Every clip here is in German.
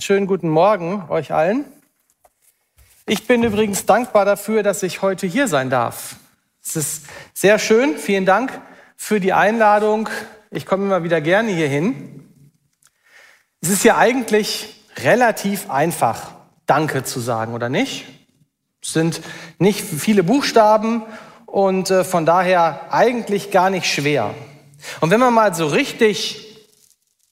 Einen schönen guten Morgen euch allen. Ich bin übrigens dankbar dafür, dass ich heute hier sein darf. Es ist sehr schön. Vielen Dank für die Einladung. Ich komme immer wieder gerne hier hin. Es ist ja eigentlich relativ einfach, Danke zu sagen, oder nicht? Es sind nicht viele Buchstaben und äh, von daher eigentlich gar nicht schwer. Und wenn man mal so richtig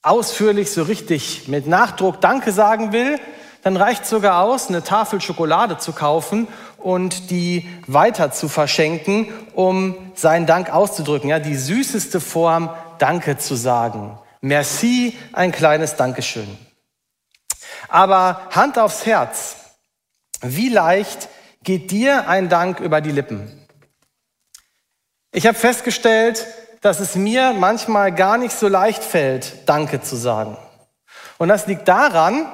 ausführlich, so richtig mit Nachdruck Danke sagen will, dann reicht sogar aus, eine Tafel Schokolade zu kaufen und die weiter zu verschenken, um seinen Dank auszudrücken. Ja, die süßeste Form, Danke zu sagen. Merci, ein kleines Dankeschön. Aber Hand aufs Herz, wie leicht geht dir ein Dank über die Lippen? Ich habe festgestellt, dass es mir manchmal gar nicht so leicht fällt, Danke zu sagen. Und das liegt daran,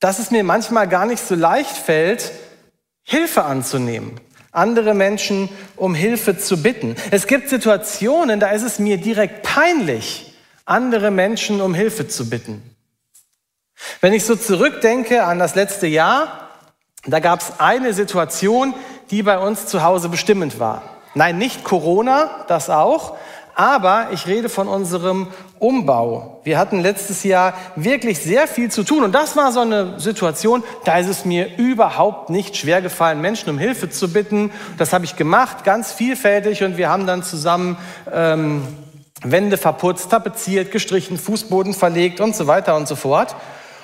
dass es mir manchmal gar nicht so leicht fällt, Hilfe anzunehmen, andere Menschen um Hilfe zu bitten. Es gibt Situationen, da ist es mir direkt peinlich, andere Menschen um Hilfe zu bitten. Wenn ich so zurückdenke an das letzte Jahr, da gab es eine Situation, die bei uns zu Hause bestimmend war. Nein, nicht Corona, das auch, aber ich rede von unserem Umbau. Wir hatten letztes Jahr wirklich sehr viel zu tun und das war so eine Situation, da ist es mir überhaupt nicht schwer gefallen, Menschen um Hilfe zu bitten. Das habe ich gemacht, ganz vielfältig und wir haben dann zusammen ähm, Wände verputzt, tapeziert, gestrichen, Fußboden verlegt und so weiter und so fort.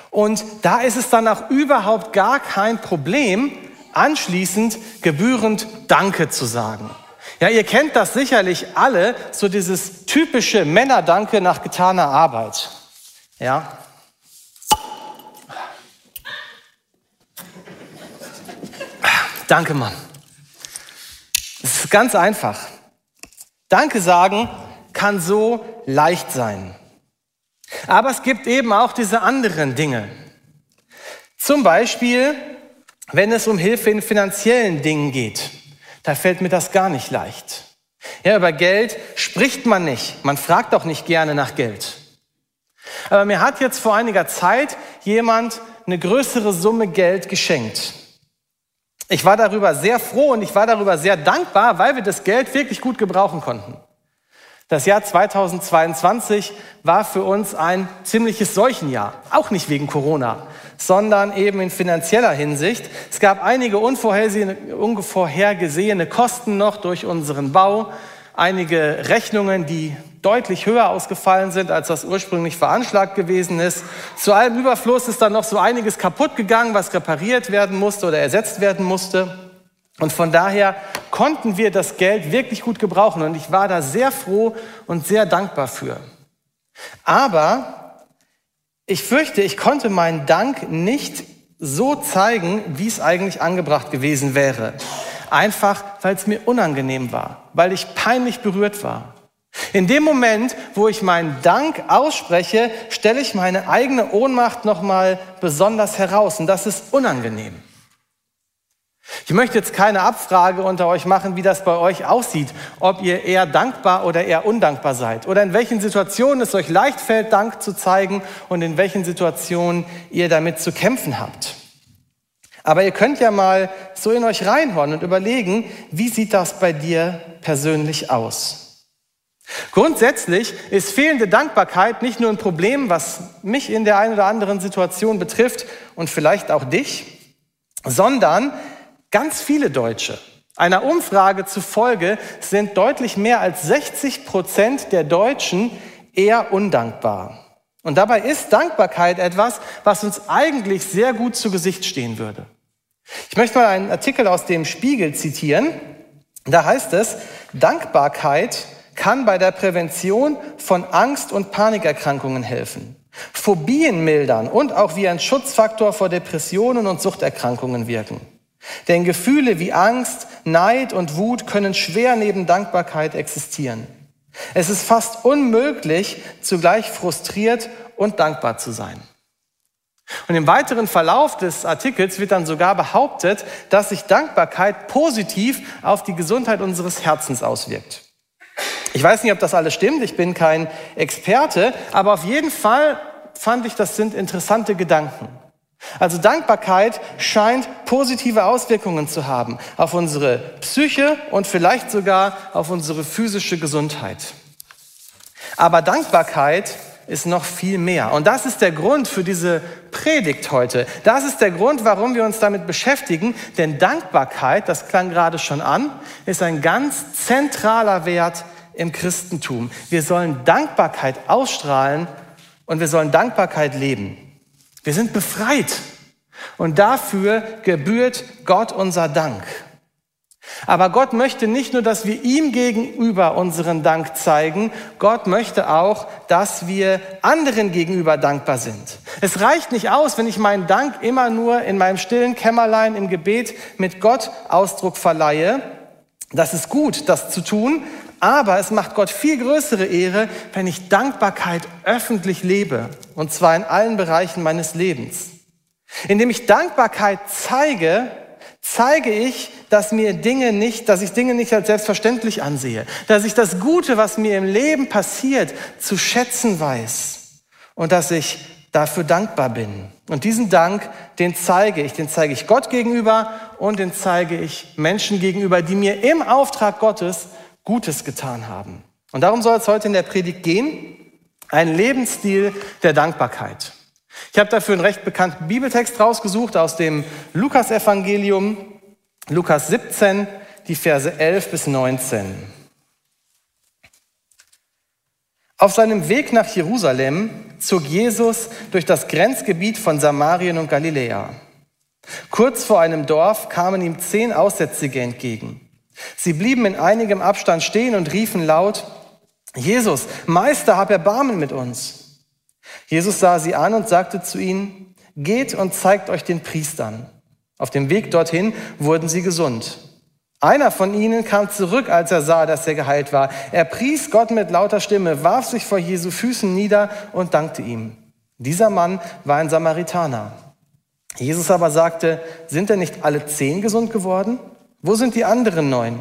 Und da ist es dann auch überhaupt gar kein Problem, anschließend gebührend Danke zu sagen. Ja, ihr kennt das sicherlich alle, so dieses typische Männerdanke nach getaner Arbeit. Ja. Danke, Mann. Es ist ganz einfach. Danke sagen kann so leicht sein. Aber es gibt eben auch diese anderen Dinge. Zum Beispiel, wenn es um Hilfe in finanziellen Dingen geht da fällt mir das gar nicht leicht. Ja, über Geld spricht man nicht. Man fragt auch nicht gerne nach Geld. Aber mir hat jetzt vor einiger Zeit jemand eine größere Summe Geld geschenkt. Ich war darüber sehr froh und ich war darüber sehr dankbar, weil wir das Geld wirklich gut gebrauchen konnten. Das Jahr 2022 war für uns ein ziemliches Seuchenjahr, auch nicht wegen Corona, sondern eben in finanzieller Hinsicht. Es gab einige unvorhergesehene Kosten noch durch unseren Bau, einige Rechnungen, die deutlich höher ausgefallen sind, als das ursprünglich veranschlagt gewesen ist. Zu allem Überfluss ist dann noch so einiges kaputt gegangen, was repariert werden musste oder ersetzt werden musste. Und von daher konnten wir das Geld wirklich gut gebrauchen und ich war da sehr froh und sehr dankbar für. Aber ich fürchte, ich konnte meinen Dank nicht so zeigen, wie es eigentlich angebracht gewesen wäre. Einfach, weil es mir unangenehm war, weil ich peinlich berührt war. In dem Moment, wo ich meinen Dank ausspreche, stelle ich meine eigene Ohnmacht nochmal besonders heraus und das ist unangenehm. Ich möchte jetzt keine Abfrage unter euch machen, wie das bei euch aussieht, ob ihr eher dankbar oder eher undankbar seid oder in welchen Situationen es euch leicht fällt, Dank zu zeigen und in welchen Situationen ihr damit zu kämpfen habt. Aber ihr könnt ja mal so in euch reinhören und überlegen, wie sieht das bei dir persönlich aus? Grundsätzlich ist fehlende Dankbarkeit nicht nur ein Problem, was mich in der einen oder anderen Situation betrifft und vielleicht auch dich, sondern Ganz viele Deutsche. Einer Umfrage zufolge sind deutlich mehr als 60 Prozent der Deutschen eher undankbar. Und dabei ist Dankbarkeit etwas, was uns eigentlich sehr gut zu Gesicht stehen würde. Ich möchte mal einen Artikel aus dem Spiegel zitieren. Da heißt es, Dankbarkeit kann bei der Prävention von Angst- und Panikerkrankungen helfen. Phobien mildern und auch wie ein Schutzfaktor vor Depressionen und Suchterkrankungen wirken. Denn Gefühle wie Angst, Neid und Wut können schwer neben Dankbarkeit existieren. Es ist fast unmöglich, zugleich frustriert und dankbar zu sein. Und im weiteren Verlauf des Artikels wird dann sogar behauptet, dass sich Dankbarkeit positiv auf die Gesundheit unseres Herzens auswirkt. Ich weiß nicht, ob das alles stimmt, ich bin kein Experte, aber auf jeden Fall fand ich, das sind interessante Gedanken. Also Dankbarkeit scheint positive Auswirkungen zu haben auf unsere Psyche und vielleicht sogar auf unsere physische Gesundheit. Aber Dankbarkeit ist noch viel mehr. Und das ist der Grund für diese Predigt heute. Das ist der Grund, warum wir uns damit beschäftigen. Denn Dankbarkeit, das klang gerade schon an, ist ein ganz zentraler Wert im Christentum. Wir sollen Dankbarkeit ausstrahlen und wir sollen Dankbarkeit leben. Wir sind befreit und dafür gebührt Gott unser Dank. Aber Gott möchte nicht nur, dass wir ihm gegenüber unseren Dank zeigen, Gott möchte auch, dass wir anderen gegenüber dankbar sind. Es reicht nicht aus, wenn ich meinen Dank immer nur in meinem stillen Kämmerlein im Gebet mit Gott Ausdruck verleihe. Das ist gut, das zu tun, aber es macht Gott viel größere Ehre, wenn ich Dankbarkeit öffentlich lebe, und zwar in allen Bereichen meines Lebens. Indem ich Dankbarkeit zeige, zeige ich, dass mir Dinge nicht, dass ich Dinge nicht als selbstverständlich ansehe, dass ich das Gute, was mir im Leben passiert, zu schätzen weiß und dass ich dafür dankbar bin. Und diesen Dank, den zeige ich, den zeige ich Gott gegenüber und den zeige ich Menschen gegenüber, die mir im Auftrag Gottes Gutes getan haben. Und darum soll es heute in der Predigt gehen, ein Lebensstil der Dankbarkeit. Ich habe dafür einen recht bekannten Bibeltext rausgesucht aus dem Lukas-Evangelium, Lukas 17, die Verse 11 bis 19. Auf seinem Weg nach Jerusalem zog Jesus durch das Grenzgebiet von Samarien und Galiläa. Kurz vor einem Dorf kamen ihm zehn Aussätzige entgegen. Sie blieben in einigem Abstand stehen und riefen laut, Jesus, Meister, hab Erbarmen mit uns. Jesus sah sie an und sagte zu ihnen, geht und zeigt euch den Priestern. Auf dem Weg dorthin wurden sie gesund. Einer von ihnen kam zurück, als er sah, dass er geheilt war. Er pries Gott mit lauter Stimme, warf sich vor Jesu Füßen nieder und dankte ihm. Dieser Mann war ein Samaritaner. Jesus aber sagte, sind denn nicht alle zehn gesund geworden? Wo sind die anderen neun?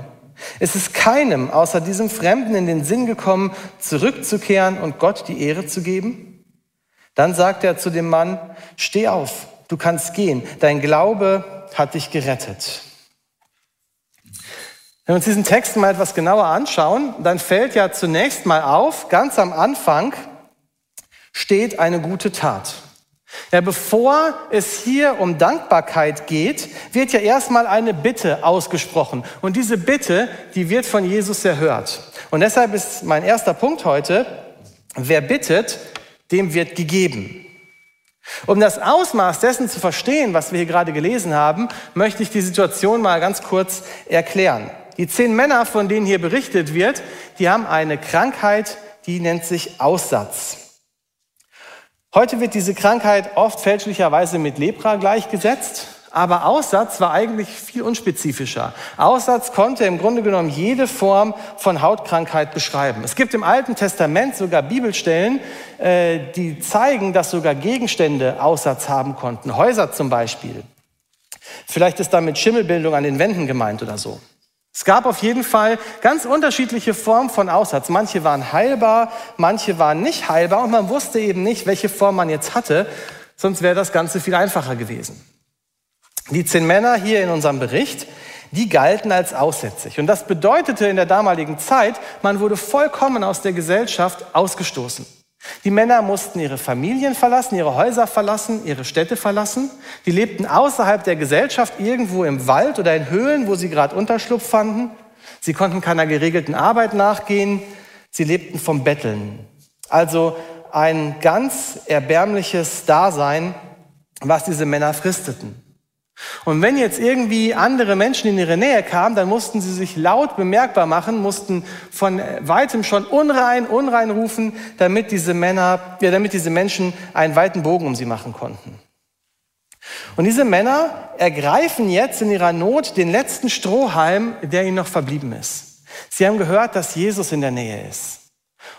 Es ist keinem außer diesem Fremden in den Sinn gekommen, zurückzukehren und Gott die Ehre zu geben? Dann sagt er zu dem Mann, steh auf, du kannst gehen, dein Glaube hat dich gerettet. Wenn wir uns diesen Text mal etwas genauer anschauen, dann fällt ja zunächst mal auf, ganz am Anfang steht eine gute Tat. Ja, bevor es hier um Dankbarkeit geht, wird ja erstmal eine Bitte ausgesprochen. Und diese Bitte, die wird von Jesus erhört. Und deshalb ist mein erster Punkt heute, wer bittet, dem wird gegeben. Um das Ausmaß dessen zu verstehen, was wir hier gerade gelesen haben, möchte ich die Situation mal ganz kurz erklären. Die zehn Männer, von denen hier berichtet wird, die haben eine Krankheit, die nennt sich Aussatz. Heute wird diese Krankheit oft fälschlicherweise mit Lepra gleichgesetzt. Aber Aussatz war eigentlich viel unspezifischer. Aussatz konnte im Grunde genommen jede Form von Hautkrankheit beschreiben. Es gibt im Alten Testament sogar Bibelstellen, äh, die zeigen, dass sogar Gegenstände Aussatz haben konnten. Häuser zum Beispiel. Vielleicht ist damit Schimmelbildung an den Wänden gemeint oder so. Es gab auf jeden Fall ganz unterschiedliche Formen von Aussatz. Manche waren heilbar, manche waren nicht heilbar und man wusste eben nicht, welche Form man jetzt hatte, sonst wäre das Ganze viel einfacher gewesen. Die zehn Männer hier in unserem Bericht, die galten als aussätzig. Und das bedeutete in der damaligen Zeit, man wurde vollkommen aus der Gesellschaft ausgestoßen. Die Männer mussten ihre Familien verlassen, ihre Häuser verlassen, ihre Städte verlassen. Die lebten außerhalb der Gesellschaft, irgendwo im Wald oder in Höhlen, wo sie gerade Unterschlupf fanden. Sie konnten keiner geregelten Arbeit nachgehen. Sie lebten vom Betteln. Also ein ganz erbärmliches Dasein, was diese Männer fristeten. Und wenn jetzt irgendwie andere Menschen in ihre Nähe kamen, dann mussten sie sich laut bemerkbar machen, mussten von weitem schon unrein, unrein rufen, damit diese Männer, ja, damit diese Menschen einen weiten Bogen um sie machen konnten. Und diese Männer ergreifen jetzt in ihrer Not den letzten Strohhalm, der ihnen noch verblieben ist. Sie haben gehört, dass Jesus in der Nähe ist.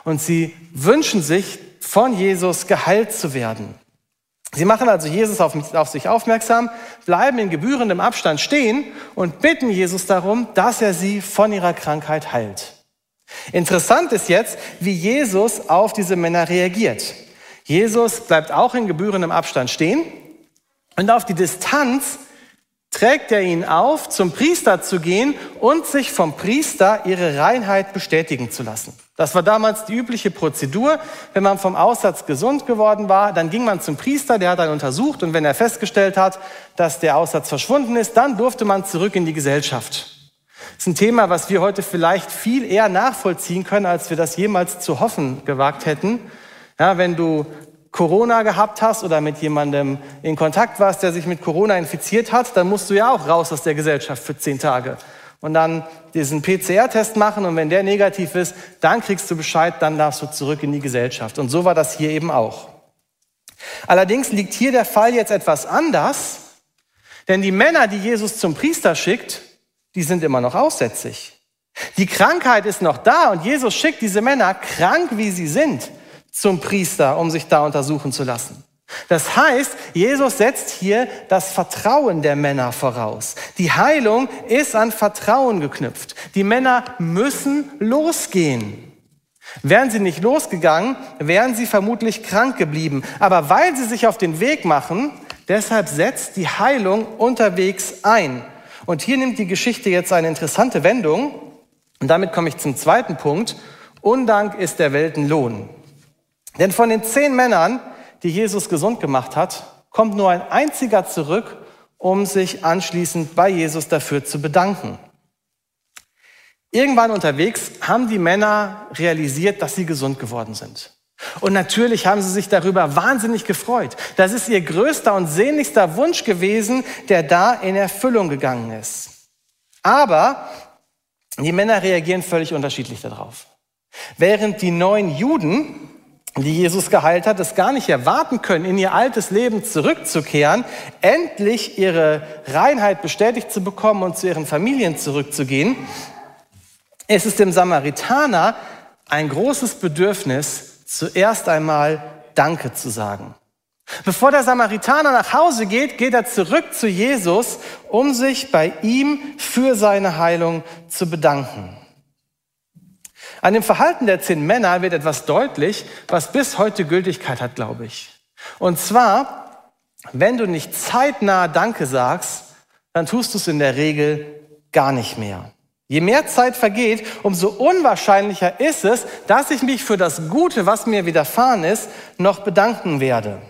Und sie wünschen sich, von Jesus geheilt zu werden. Sie machen also Jesus auf, auf, sich aufmerksam, bleiben in gebührendem Abstand stehen und bitten Jesus darum, dass er sie von ihrer Krankheit heilt. Interessant ist jetzt, wie Jesus auf diese Männer reagiert. Jesus bleibt auch in gebührendem Abstand stehen und auf die Distanz trägt er ihnen auf, zum Priester zu gehen und sich vom Priester ihre Reinheit bestätigen zu lassen. Das war damals die übliche Prozedur. Wenn man vom Aussatz gesund geworden war, dann ging man zum Priester, der hat dann untersucht und wenn er festgestellt hat, dass der Aussatz verschwunden ist, dann durfte man zurück in die Gesellschaft. Das ist ein Thema, was wir heute vielleicht viel eher nachvollziehen können, als wir das jemals zu hoffen gewagt hätten. Ja, wenn du Corona gehabt hast oder mit jemandem in Kontakt warst, der sich mit Corona infiziert hat, dann musst du ja auch raus aus der Gesellschaft für zehn Tage. Und dann diesen PCR-Test machen und wenn der negativ ist, dann kriegst du Bescheid, dann darfst du zurück in die Gesellschaft. Und so war das hier eben auch. Allerdings liegt hier der Fall jetzt etwas anders, denn die Männer, die Jesus zum Priester schickt, die sind immer noch aussätzig. Die Krankheit ist noch da und Jesus schickt diese Männer, krank wie sie sind, zum Priester, um sich da untersuchen zu lassen. Das heißt, Jesus setzt hier das Vertrauen der Männer voraus. Die Heilung ist an Vertrauen geknüpft. Die Männer müssen losgehen. Wären sie nicht losgegangen, wären sie vermutlich krank geblieben. Aber weil sie sich auf den Weg machen, deshalb setzt die Heilung unterwegs ein. Und hier nimmt die Geschichte jetzt eine interessante Wendung. Und damit komme ich zum zweiten Punkt. Undank ist der Weltenlohn. Denn von den zehn Männern, die Jesus gesund gemacht hat, kommt nur ein einziger zurück, um sich anschließend bei Jesus dafür zu bedanken. Irgendwann unterwegs haben die Männer realisiert, dass sie gesund geworden sind. Und natürlich haben sie sich darüber wahnsinnig gefreut. Das ist ihr größter und sehnlichster Wunsch gewesen, der da in Erfüllung gegangen ist. Aber die Männer reagieren völlig unterschiedlich darauf. Während die neun Juden die Jesus geheilt hat, es gar nicht erwarten können, in ihr altes Leben zurückzukehren, endlich ihre Reinheit bestätigt zu bekommen und zu ihren Familien zurückzugehen. Es ist dem Samaritaner ein großes Bedürfnis, zuerst einmal Danke zu sagen. Bevor der Samaritaner nach Hause geht, geht er zurück zu Jesus, um sich bei ihm für seine Heilung zu bedanken. An dem Verhalten der zehn Männer wird etwas deutlich, was bis heute Gültigkeit hat, glaube ich. Und zwar, wenn du nicht zeitnah Danke sagst, dann tust du es in der Regel gar nicht mehr. Je mehr Zeit vergeht, umso unwahrscheinlicher ist es, dass ich mich für das Gute, was mir widerfahren ist, noch bedanken werde.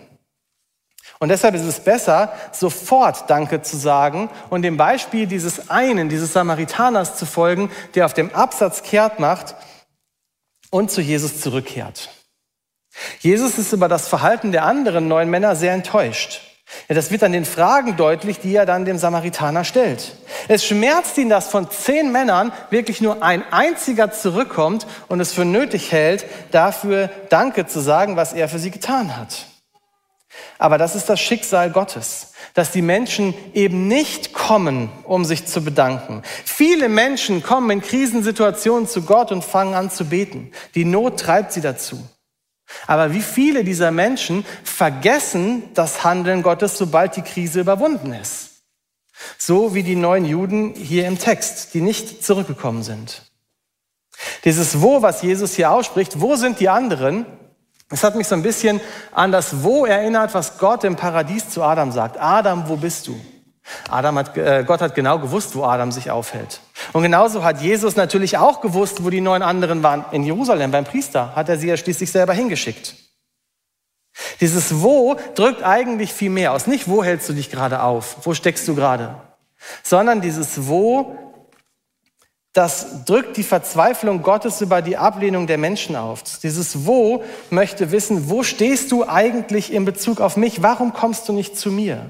Und deshalb ist es besser, sofort Danke zu sagen und dem Beispiel dieses einen, dieses Samaritaners zu folgen, der auf dem Absatz kehrt macht und zu Jesus zurückkehrt. Jesus ist über das Verhalten der anderen neun Männer sehr enttäuscht. Ja, das wird an den Fragen deutlich, die er dann dem Samaritaner stellt. Es schmerzt ihn, dass von zehn Männern wirklich nur ein einziger zurückkommt und es für nötig hält, dafür Danke zu sagen, was er für sie getan hat. Aber das ist das Schicksal Gottes, dass die Menschen eben nicht kommen, um sich zu bedanken. Viele Menschen kommen in Krisensituationen zu Gott und fangen an zu beten. Die Not treibt sie dazu. Aber wie viele dieser Menschen vergessen das Handeln Gottes, sobald die Krise überwunden ist? So wie die neun Juden hier im Text, die nicht zurückgekommen sind. Dieses Wo, was Jesus hier ausspricht, wo sind die anderen? Es hat mich so ein bisschen an das Wo erinnert, was Gott im Paradies zu Adam sagt. Adam, wo bist du? Adam hat, äh, Gott hat genau gewusst, wo Adam sich aufhält. Und genauso hat Jesus natürlich auch gewusst, wo die neun anderen waren. In Jerusalem beim Priester hat er sie ja schließlich selber hingeschickt. Dieses Wo drückt eigentlich viel mehr aus. Nicht, wo hältst du dich gerade auf? Wo steckst du gerade? Sondern dieses Wo das drückt die Verzweiflung Gottes über die Ablehnung der Menschen auf. Dieses Wo möchte wissen, wo stehst du eigentlich in Bezug auf mich? Warum kommst du nicht zu mir?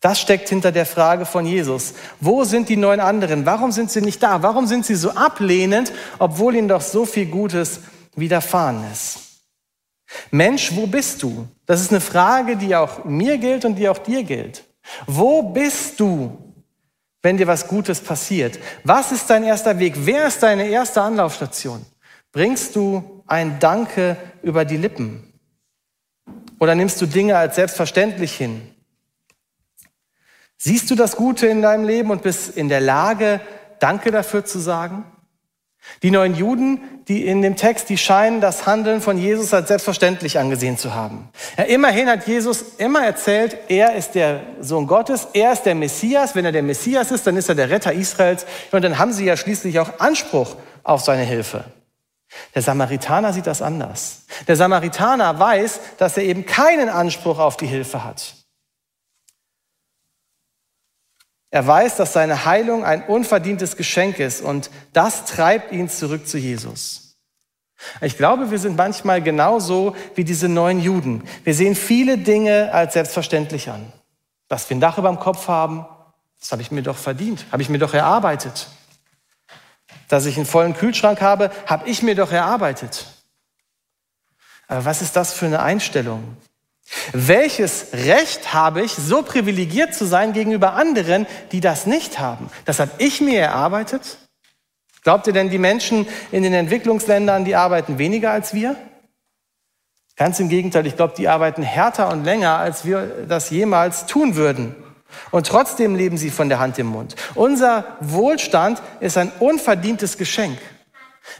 Das steckt hinter der Frage von Jesus. Wo sind die neun anderen? Warum sind sie nicht da? Warum sind sie so ablehnend, obwohl ihnen doch so viel Gutes widerfahren ist? Mensch, wo bist du? Das ist eine Frage, die auch mir gilt und die auch dir gilt. Wo bist du, wenn dir was Gutes passiert? Was ist dein erster Weg? Wer ist deine erste Anlaufstation? Bringst du ein Danke über die Lippen? Oder nimmst du Dinge als selbstverständlich hin? Siehst du das Gute in deinem Leben und bist in der Lage, Danke dafür zu sagen? Die neuen Juden, die in dem Text, die scheinen das Handeln von Jesus als selbstverständlich angesehen zu haben. Ja, immerhin hat Jesus immer erzählt, er ist der Sohn Gottes, er ist der Messias. Wenn er der Messias ist, dann ist er der Retter Israels. Und dann haben sie ja schließlich auch Anspruch auf seine Hilfe. Der Samaritaner sieht das anders. Der Samaritaner weiß, dass er eben keinen Anspruch auf die Hilfe hat. Er weiß, dass seine Heilung ein unverdientes Geschenk ist und das treibt ihn zurück zu Jesus. Ich glaube, wir sind manchmal genauso wie diese neuen Juden. Wir sehen viele Dinge als selbstverständlich an. Dass wir ein Dach über dem Kopf haben, das habe ich mir doch verdient, habe ich mir doch erarbeitet. Dass ich einen vollen Kühlschrank habe, habe ich mir doch erarbeitet. Aber was ist das für eine Einstellung? Welches Recht habe ich, so privilegiert zu sein gegenüber anderen, die das nicht haben? Das habe ich mir erarbeitet. Glaubt ihr denn, die Menschen in den Entwicklungsländern, die arbeiten weniger als wir? Ganz im Gegenteil, ich glaube, die arbeiten härter und länger, als wir das jemals tun würden. Und trotzdem leben sie von der Hand im Mund. Unser Wohlstand ist ein unverdientes Geschenk.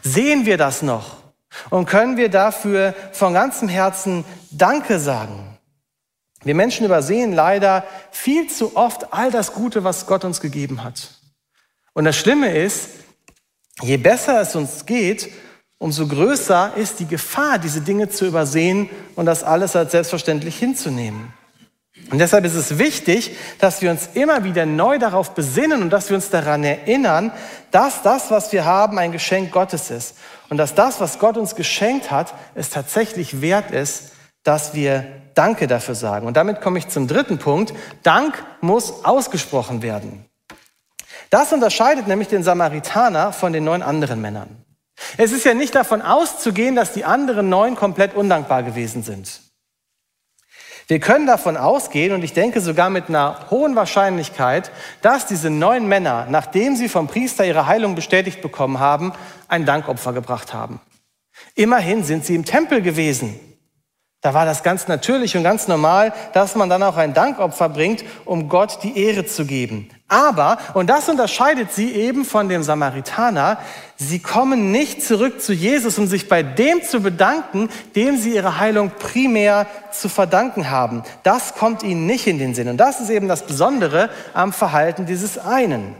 Sehen wir das noch? Und können wir dafür von ganzem Herzen Danke sagen? Wir Menschen übersehen leider viel zu oft all das Gute, was Gott uns gegeben hat. Und das Schlimme ist, je besser es uns geht, umso größer ist die Gefahr, diese Dinge zu übersehen und das alles als selbstverständlich hinzunehmen. Und deshalb ist es wichtig, dass wir uns immer wieder neu darauf besinnen und dass wir uns daran erinnern, dass das, was wir haben, ein Geschenk Gottes ist. Und dass das, was Gott uns geschenkt hat, es tatsächlich wert ist, dass wir Danke dafür sagen. Und damit komme ich zum dritten Punkt. Dank muss ausgesprochen werden. Das unterscheidet nämlich den Samaritaner von den neun anderen Männern. Es ist ja nicht davon auszugehen, dass die anderen neun komplett undankbar gewesen sind. Wir können davon ausgehen, und ich denke sogar mit einer hohen Wahrscheinlichkeit, dass diese neun Männer, nachdem sie vom Priester ihre Heilung bestätigt bekommen haben, ein Dankopfer gebracht haben. Immerhin sind sie im Tempel gewesen. Da war das ganz natürlich und ganz normal, dass man dann auch ein Dankopfer bringt, um Gott die Ehre zu geben. Aber, und das unterscheidet sie eben von dem Samaritaner, sie kommen nicht zurück zu Jesus, um sich bei dem zu bedanken, dem sie ihre Heilung primär zu verdanken haben. Das kommt ihnen nicht in den Sinn. Und das ist eben das Besondere am Verhalten dieses einen.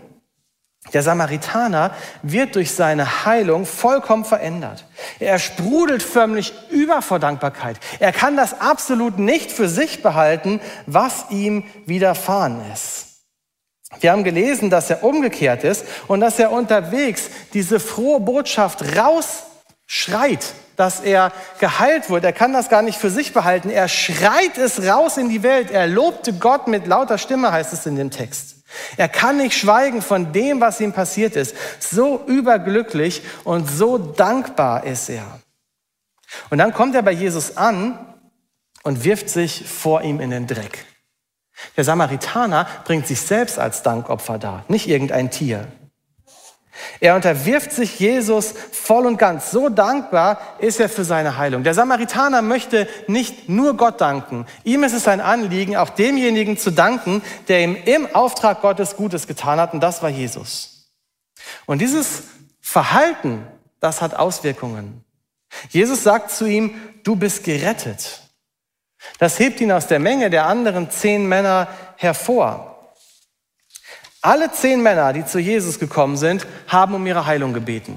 Der Samaritaner wird durch seine Heilung vollkommen verändert. Er sprudelt förmlich über vor Dankbarkeit. Er kann das absolut nicht für sich behalten, was ihm widerfahren ist. Wir haben gelesen, dass er umgekehrt ist und dass er unterwegs diese frohe Botschaft rausschreit, dass er geheilt wird. Er kann das gar nicht für sich behalten. Er schreit es raus in die Welt. Er lobte Gott mit lauter Stimme, heißt es in dem Text. Er kann nicht schweigen von dem, was ihm passiert ist. So überglücklich und so dankbar ist er. Und dann kommt er bei Jesus an und wirft sich vor ihm in den Dreck. Der Samaritaner bringt sich selbst als Dankopfer dar, nicht irgendein Tier. Er unterwirft sich Jesus voll und ganz. So dankbar ist er für seine Heilung. Der Samaritaner möchte nicht nur Gott danken. Ihm ist es ein Anliegen, auch demjenigen zu danken, der ihm im Auftrag Gottes Gutes getan hat. Und das war Jesus. Und dieses Verhalten, das hat Auswirkungen. Jesus sagt zu ihm, du bist gerettet. Das hebt ihn aus der Menge der anderen zehn Männer hervor. Alle zehn Männer, die zu Jesus gekommen sind, haben um ihre Heilung gebeten.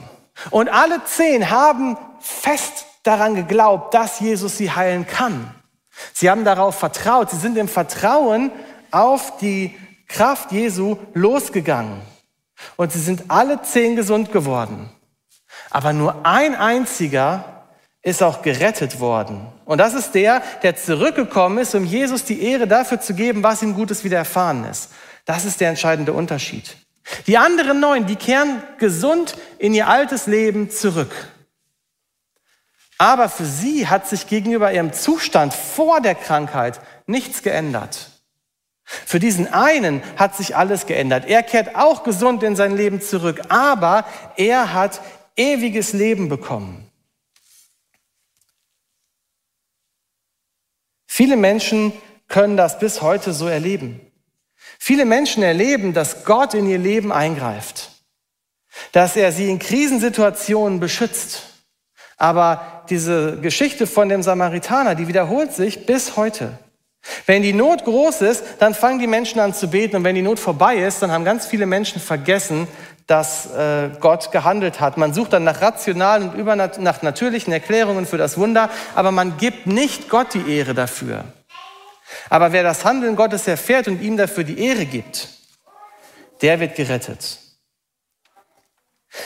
Und alle zehn haben fest daran geglaubt, dass Jesus sie heilen kann. Sie haben darauf vertraut. Sie sind im Vertrauen auf die Kraft Jesu losgegangen. Und sie sind alle zehn gesund geworden. Aber nur ein einziger ist auch gerettet worden. Und das ist der, der zurückgekommen ist, um Jesus die Ehre dafür zu geben, was ihm Gutes widerfahren ist. Das ist der entscheidende Unterschied. Die anderen neun, die kehren gesund in ihr altes Leben zurück. Aber für sie hat sich gegenüber ihrem Zustand vor der Krankheit nichts geändert. Für diesen einen hat sich alles geändert. Er kehrt auch gesund in sein Leben zurück, aber er hat ewiges Leben bekommen. Viele Menschen können das bis heute so erleben. Viele Menschen erleben, dass Gott in ihr Leben eingreift, dass er sie in Krisensituationen beschützt. Aber diese Geschichte von dem Samaritaner, die wiederholt sich bis heute. Wenn die Not groß ist, dann fangen die Menschen an zu beten und wenn die Not vorbei ist, dann haben ganz viele Menschen vergessen, dass äh, Gott gehandelt hat. Man sucht dann nach rationalen und nach natürlichen Erklärungen für das Wunder, aber man gibt nicht Gott die Ehre dafür. Aber wer das Handeln Gottes erfährt und ihm dafür die Ehre gibt, der wird gerettet.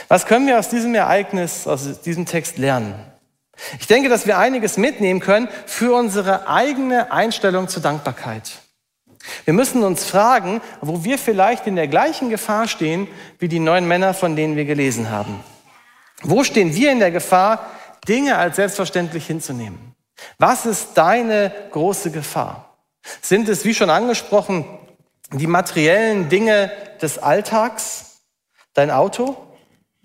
Was können wir aus diesem Ereignis, aus diesem Text lernen? Ich denke, dass wir einiges mitnehmen können für unsere eigene Einstellung zur Dankbarkeit. Wir müssen uns fragen, wo wir vielleicht in der gleichen Gefahr stehen wie die neun Männer, von denen wir gelesen haben. Wo stehen wir in der Gefahr, Dinge als selbstverständlich hinzunehmen? Was ist deine große Gefahr? Sind es, wie schon angesprochen, die materiellen Dinge des Alltags, dein Auto?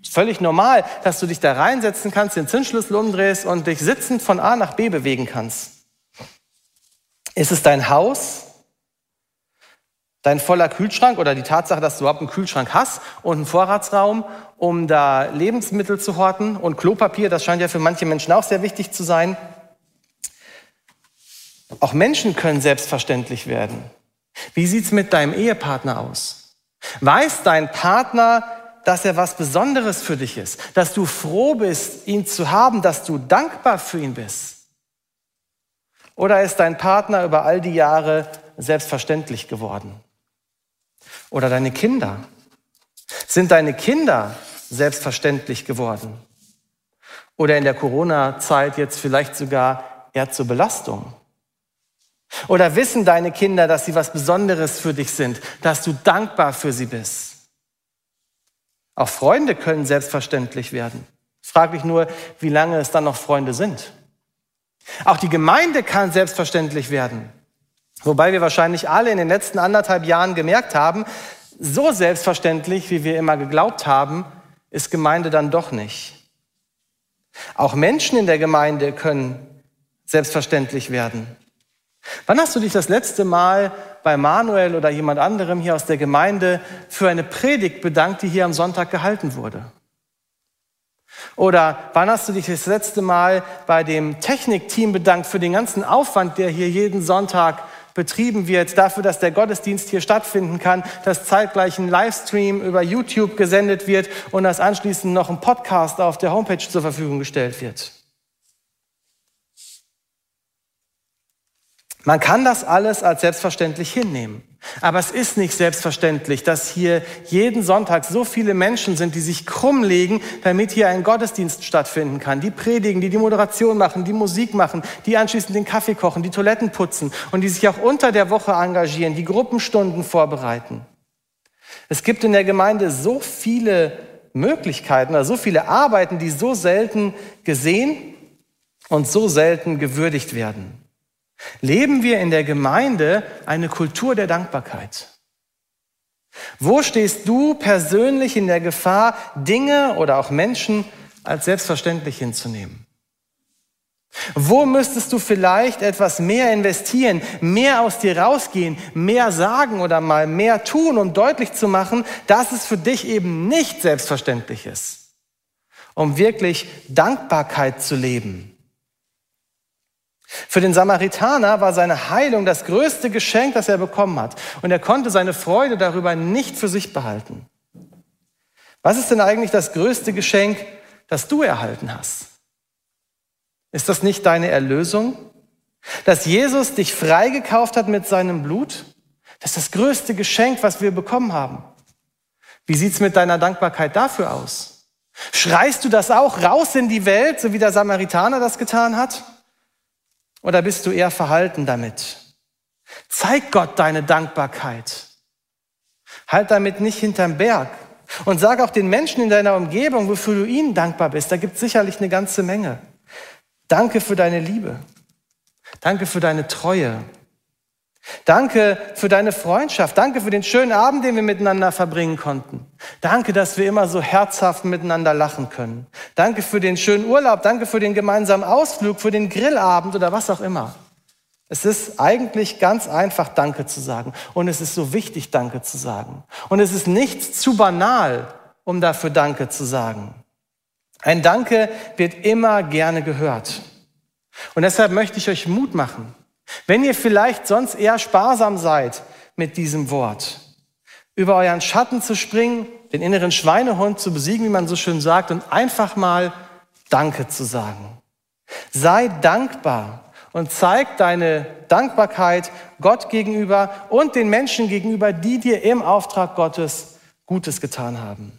Völlig normal, dass du dich da reinsetzen kannst, den Zinsschlüssel umdrehst und dich sitzend von A nach B bewegen kannst. Ist es dein Haus, dein voller Kühlschrank oder die Tatsache, dass du überhaupt einen Kühlschrank hast und einen Vorratsraum, um da Lebensmittel zu horten und Klopapier, das scheint ja für manche Menschen auch sehr wichtig zu sein. Auch Menschen können selbstverständlich werden. Wie sieht's mit deinem Ehepartner aus? Weiß dein Partner, dass er was Besonderes für dich ist, dass du froh bist, ihn zu haben, dass du dankbar für ihn bist? Oder ist dein Partner über all die Jahre selbstverständlich geworden? Oder deine Kinder? Sind deine Kinder selbstverständlich geworden? Oder in der Corona-Zeit jetzt vielleicht sogar eher zur Belastung? Oder wissen deine Kinder, dass sie was Besonderes für dich sind, dass du dankbar für sie bist? Auch Freunde können selbstverständlich werden. Frag mich nur, wie lange es dann noch Freunde sind. Auch die Gemeinde kann selbstverständlich werden. Wobei wir wahrscheinlich alle in den letzten anderthalb Jahren gemerkt haben, so selbstverständlich, wie wir immer geglaubt haben, ist Gemeinde dann doch nicht. Auch Menschen in der Gemeinde können selbstverständlich werden. Wann hast du dich das letzte Mal bei Manuel oder jemand anderem hier aus der Gemeinde für eine Predigt bedankt, die hier am Sonntag gehalten wurde? Oder wann hast du dich das letzte Mal bei dem Technikteam bedankt für den ganzen Aufwand, der hier jeden Sonntag betrieben wird, dafür, dass der Gottesdienst hier stattfinden kann, dass zeitgleich ein Livestream über YouTube gesendet wird und dass anschließend noch ein Podcast auf der Homepage zur Verfügung gestellt wird? Man kann das alles als selbstverständlich hinnehmen. Aber es ist nicht selbstverständlich, dass hier jeden Sonntag so viele Menschen sind, die sich krumm legen, damit hier ein Gottesdienst stattfinden kann. Die predigen, die die Moderation machen, die Musik machen, die anschließend den Kaffee kochen, die Toiletten putzen und die sich auch unter der Woche engagieren, die Gruppenstunden vorbereiten. Es gibt in der Gemeinde so viele Möglichkeiten, also so viele Arbeiten, die so selten gesehen und so selten gewürdigt werden. Leben wir in der Gemeinde eine Kultur der Dankbarkeit? Wo stehst du persönlich in der Gefahr, Dinge oder auch Menschen als selbstverständlich hinzunehmen? Wo müsstest du vielleicht etwas mehr investieren, mehr aus dir rausgehen, mehr sagen oder mal mehr tun, um deutlich zu machen, dass es für dich eben nicht selbstverständlich ist, um wirklich Dankbarkeit zu leben? Für den Samaritaner war seine Heilung das größte Geschenk, das er bekommen hat. Und er konnte seine Freude darüber nicht für sich behalten. Was ist denn eigentlich das größte Geschenk, das du erhalten hast? Ist das nicht deine Erlösung? Dass Jesus dich freigekauft hat mit seinem Blut? Das ist das größte Geschenk, was wir bekommen haben. Wie sieht's mit deiner Dankbarkeit dafür aus? Schreist du das auch raus in die Welt, so wie der Samaritaner das getan hat? Oder bist du eher verhalten damit? Zeig Gott deine Dankbarkeit. Halt damit nicht hinterm Berg. Und sag auch den Menschen in deiner Umgebung, wofür du ihnen dankbar bist. Da gibt es sicherlich eine ganze Menge. Danke für deine Liebe. Danke für deine Treue. Danke für deine Freundschaft. Danke für den schönen Abend, den wir miteinander verbringen konnten. Danke, dass wir immer so herzhaft miteinander lachen können. Danke für den schönen Urlaub. Danke für den gemeinsamen Ausflug, für den Grillabend oder was auch immer. Es ist eigentlich ganz einfach, Danke zu sagen. Und es ist so wichtig, Danke zu sagen. Und es ist nichts zu banal, um dafür Danke zu sagen. Ein Danke wird immer gerne gehört. Und deshalb möchte ich euch Mut machen. Wenn ihr vielleicht sonst eher sparsam seid mit diesem Wort, über euren Schatten zu springen, den inneren Schweinehund zu besiegen, wie man so schön sagt, und einfach mal Danke zu sagen. Sei dankbar und zeig deine Dankbarkeit Gott gegenüber und den Menschen gegenüber, die dir im Auftrag Gottes Gutes getan haben.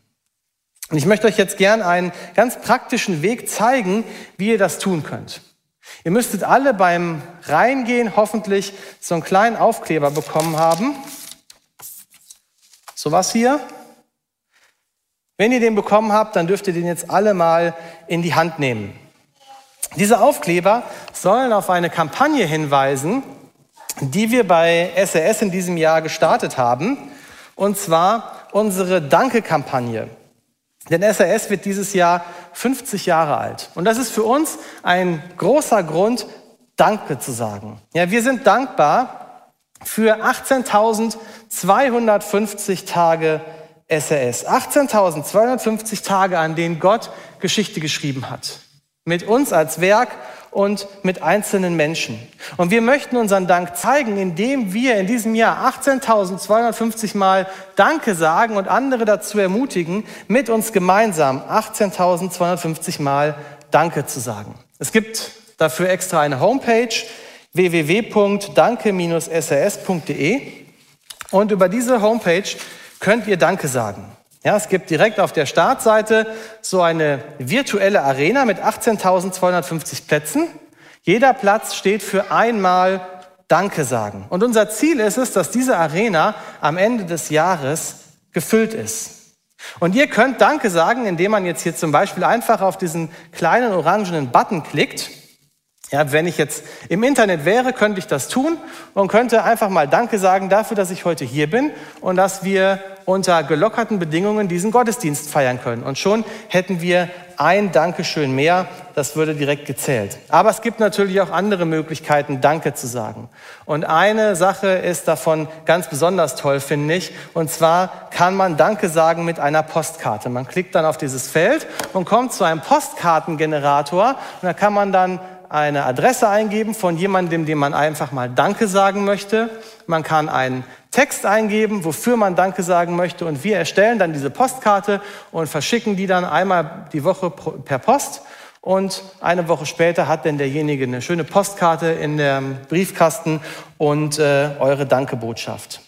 Und ich möchte euch jetzt gern einen ganz praktischen Weg zeigen, wie ihr das tun könnt. Ihr müsstet alle beim Reingehen hoffentlich so einen kleinen Aufkleber bekommen haben. So was hier. Wenn ihr den bekommen habt, dann dürft ihr den jetzt alle mal in die Hand nehmen. Diese Aufkleber sollen auf eine Kampagne hinweisen, die wir bei SRS in diesem Jahr gestartet haben, und zwar unsere Danke-Kampagne. Denn SRS wird dieses Jahr 50 Jahre alt. Und das ist für uns ein großer Grund, Danke zu sagen. Ja, wir sind dankbar für 18.250 Tage SRS. 18.250 Tage, an denen Gott Geschichte geschrieben hat. Mit uns als Werk und mit einzelnen Menschen. Und wir möchten unseren Dank zeigen, indem wir in diesem Jahr 18.250 Mal Danke sagen und andere dazu ermutigen, mit uns gemeinsam 18.250 Mal Danke zu sagen. Es gibt dafür extra eine Homepage www.danke-srs.de und über diese Homepage könnt ihr Danke sagen. Ja, es gibt direkt auf der Startseite so eine virtuelle Arena mit 18.250 Plätzen. Jeder Platz steht für einmal Danke sagen. Und unser Ziel ist es, dass diese Arena am Ende des Jahres gefüllt ist. Und ihr könnt Danke sagen, indem man jetzt hier zum Beispiel einfach auf diesen kleinen orangenen Button klickt. Ja, wenn ich jetzt im Internet wäre, könnte ich das tun und könnte einfach mal Danke sagen dafür, dass ich heute hier bin und dass wir unter gelockerten Bedingungen diesen Gottesdienst feiern können. Und schon hätten wir ein Dankeschön mehr, das würde direkt gezählt. Aber es gibt natürlich auch andere Möglichkeiten, Danke zu sagen. Und eine Sache ist davon ganz besonders toll, finde ich. Und zwar kann man Danke sagen mit einer Postkarte. Man klickt dann auf dieses Feld und kommt zu einem Postkartengenerator. Und da kann man dann eine Adresse eingeben von jemandem, dem man einfach mal Danke sagen möchte. Man kann einen Text eingeben, wofür man Danke sagen möchte. Und wir erstellen dann diese Postkarte und verschicken die dann einmal die Woche per Post. Und eine Woche später hat dann derjenige eine schöne Postkarte in dem Briefkasten und äh, eure Dankebotschaft.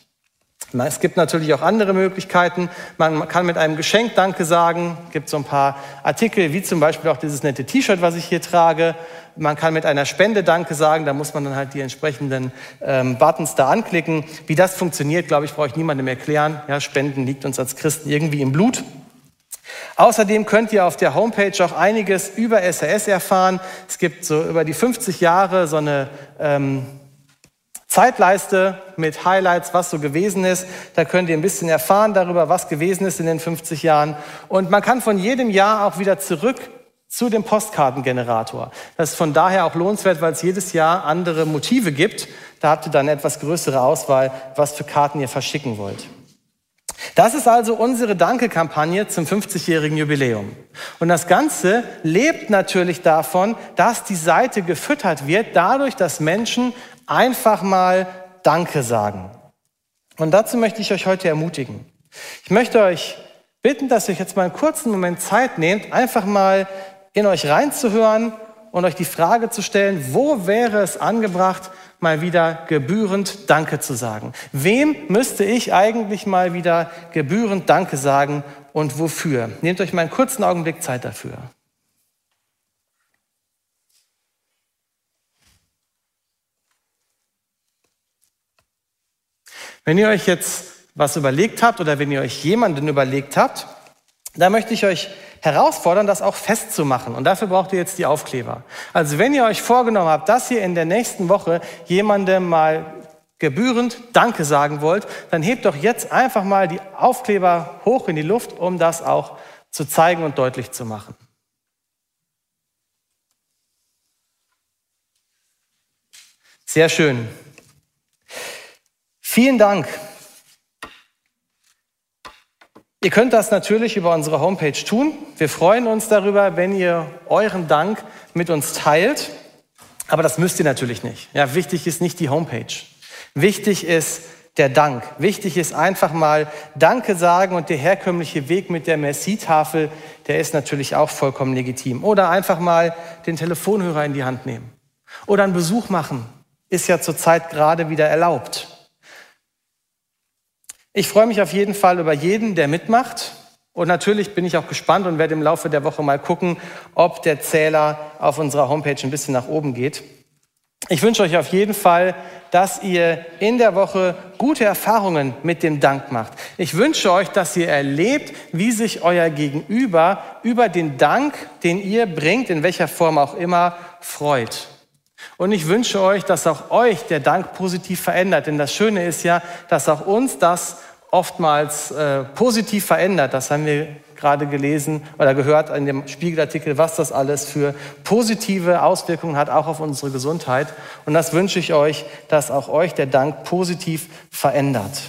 Es gibt natürlich auch andere Möglichkeiten. Man kann mit einem Geschenk Danke sagen. Es gibt so ein paar Artikel, wie zum Beispiel auch dieses nette T-Shirt, was ich hier trage. Man kann mit einer Spende Danke sagen. Da muss man dann halt die entsprechenden ähm, Buttons da anklicken. Wie das funktioniert, glaube ich, brauche ich niemandem erklären. Ja, Spenden liegt uns als Christen irgendwie im Blut. Außerdem könnt ihr auf der Homepage auch einiges über SAS erfahren. Es gibt so über die 50 Jahre so eine ähm, Zeitleiste mit Highlights, was so gewesen ist. Da könnt ihr ein bisschen erfahren darüber, was gewesen ist in den 50 Jahren. Und man kann von jedem Jahr auch wieder zurück zu dem Postkartengenerator. Das ist von daher auch lohnenswert, weil es jedes Jahr andere Motive gibt. Da habt ihr dann etwas größere Auswahl, was für Karten ihr verschicken wollt. Das ist also unsere Danke-Kampagne zum 50-jährigen Jubiläum. Und das Ganze lebt natürlich davon, dass die Seite gefüttert wird, dadurch, dass Menschen einfach mal Danke sagen. Und dazu möchte ich euch heute ermutigen. Ich möchte euch bitten, dass ihr euch jetzt mal einen kurzen Moment Zeit nehmt, einfach mal in euch reinzuhören und euch die Frage zu stellen, wo wäre es angebracht, mal wieder gebührend Danke zu sagen? Wem müsste ich eigentlich mal wieder gebührend Danke sagen und wofür? Nehmt euch mal einen kurzen Augenblick Zeit dafür. Wenn ihr euch jetzt was überlegt habt oder wenn ihr euch jemanden überlegt habt, da möchte ich euch herausfordern, das auch festzumachen. Und dafür braucht ihr jetzt die Aufkleber. Also wenn ihr euch vorgenommen habt, dass ihr in der nächsten Woche jemandem mal gebührend Danke sagen wollt, dann hebt doch jetzt einfach mal die Aufkleber hoch in die Luft, um das auch zu zeigen und deutlich zu machen. Sehr schön. Vielen Dank Ihr könnt das natürlich über unsere Homepage tun. Wir freuen uns darüber, wenn ihr euren Dank mit uns teilt. Aber das müsst ihr natürlich nicht. Ja, wichtig ist nicht die Homepage. Wichtig ist der Dank. Wichtig ist einfach mal Danke sagen und der herkömmliche Weg mit der Merci-Tafel, der ist natürlich auch vollkommen legitim. Oder einfach mal den Telefonhörer in die Hand nehmen. Oder einen Besuch machen. Ist ja zurzeit gerade wieder erlaubt. Ich freue mich auf jeden Fall über jeden, der mitmacht. Und natürlich bin ich auch gespannt und werde im Laufe der Woche mal gucken, ob der Zähler auf unserer Homepage ein bisschen nach oben geht. Ich wünsche euch auf jeden Fall, dass ihr in der Woche gute Erfahrungen mit dem Dank macht. Ich wünsche euch, dass ihr erlebt, wie sich euer Gegenüber über den Dank, den ihr bringt, in welcher Form auch immer, freut. Und ich wünsche euch, dass auch euch der Dank positiv verändert. Denn das Schöne ist ja, dass auch uns das oftmals äh, positiv verändert. Das haben wir gerade gelesen oder gehört in dem Spiegelartikel, was das alles für positive Auswirkungen hat, auch auf unsere Gesundheit. Und das wünsche ich euch, dass auch euch der Dank positiv verändert.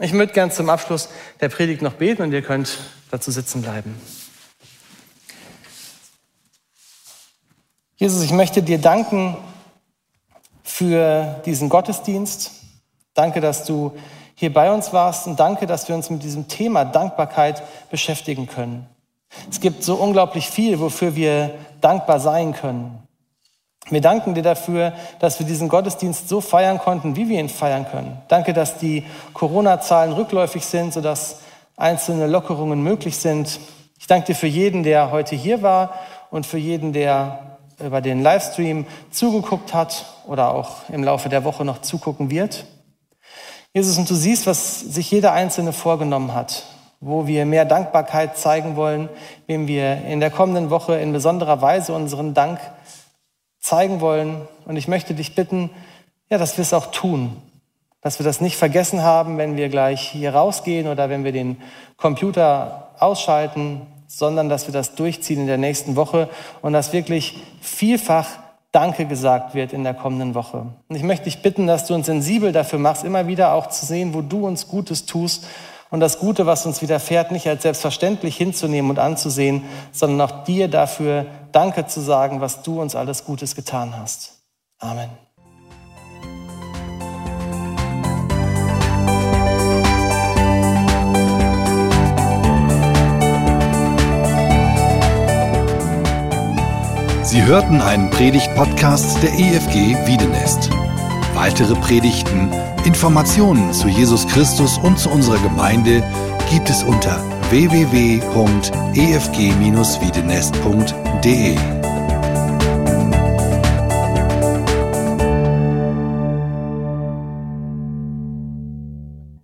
Ich möchte gern zum Abschluss der Predigt noch beten und ihr könnt dazu sitzen bleiben. Jesus, ich möchte dir danken für diesen Gottesdienst. Danke, dass du hier bei uns warst und danke, dass wir uns mit diesem Thema Dankbarkeit beschäftigen können. Es gibt so unglaublich viel, wofür wir dankbar sein können. Wir danken dir dafür, dass wir diesen Gottesdienst so feiern konnten, wie wir ihn feiern können. Danke, dass die Corona-Zahlen rückläufig sind, sodass einzelne Lockerungen möglich sind. Ich danke dir für jeden, der heute hier war und für jeden, der über den Livestream zugeguckt hat oder auch im Laufe der Woche noch zugucken wird. Jesus, und du siehst, was sich jeder Einzelne vorgenommen hat, wo wir mehr Dankbarkeit zeigen wollen, wem wir in der kommenden Woche in besonderer Weise unseren Dank zeigen wollen. Und ich möchte dich bitten, ja, dass wir es auch tun, dass wir das nicht vergessen haben, wenn wir gleich hier rausgehen oder wenn wir den Computer ausschalten, sondern dass wir das durchziehen in der nächsten Woche und dass wirklich vielfach Danke gesagt wird in der kommenden Woche. Und ich möchte dich bitten, dass du uns sensibel dafür machst, immer wieder auch zu sehen, wo du uns Gutes tust und das Gute, was uns widerfährt, nicht als selbstverständlich hinzunehmen und anzusehen, sondern auch dir dafür Danke zu sagen, was du uns alles Gutes getan hast. Amen. Sie hörten einen Predigt-Podcast der EFG Wiedenest. Weitere Predigten, Informationen zu Jesus Christus und zu unserer Gemeinde gibt es unter www.efg-wiedenest.de.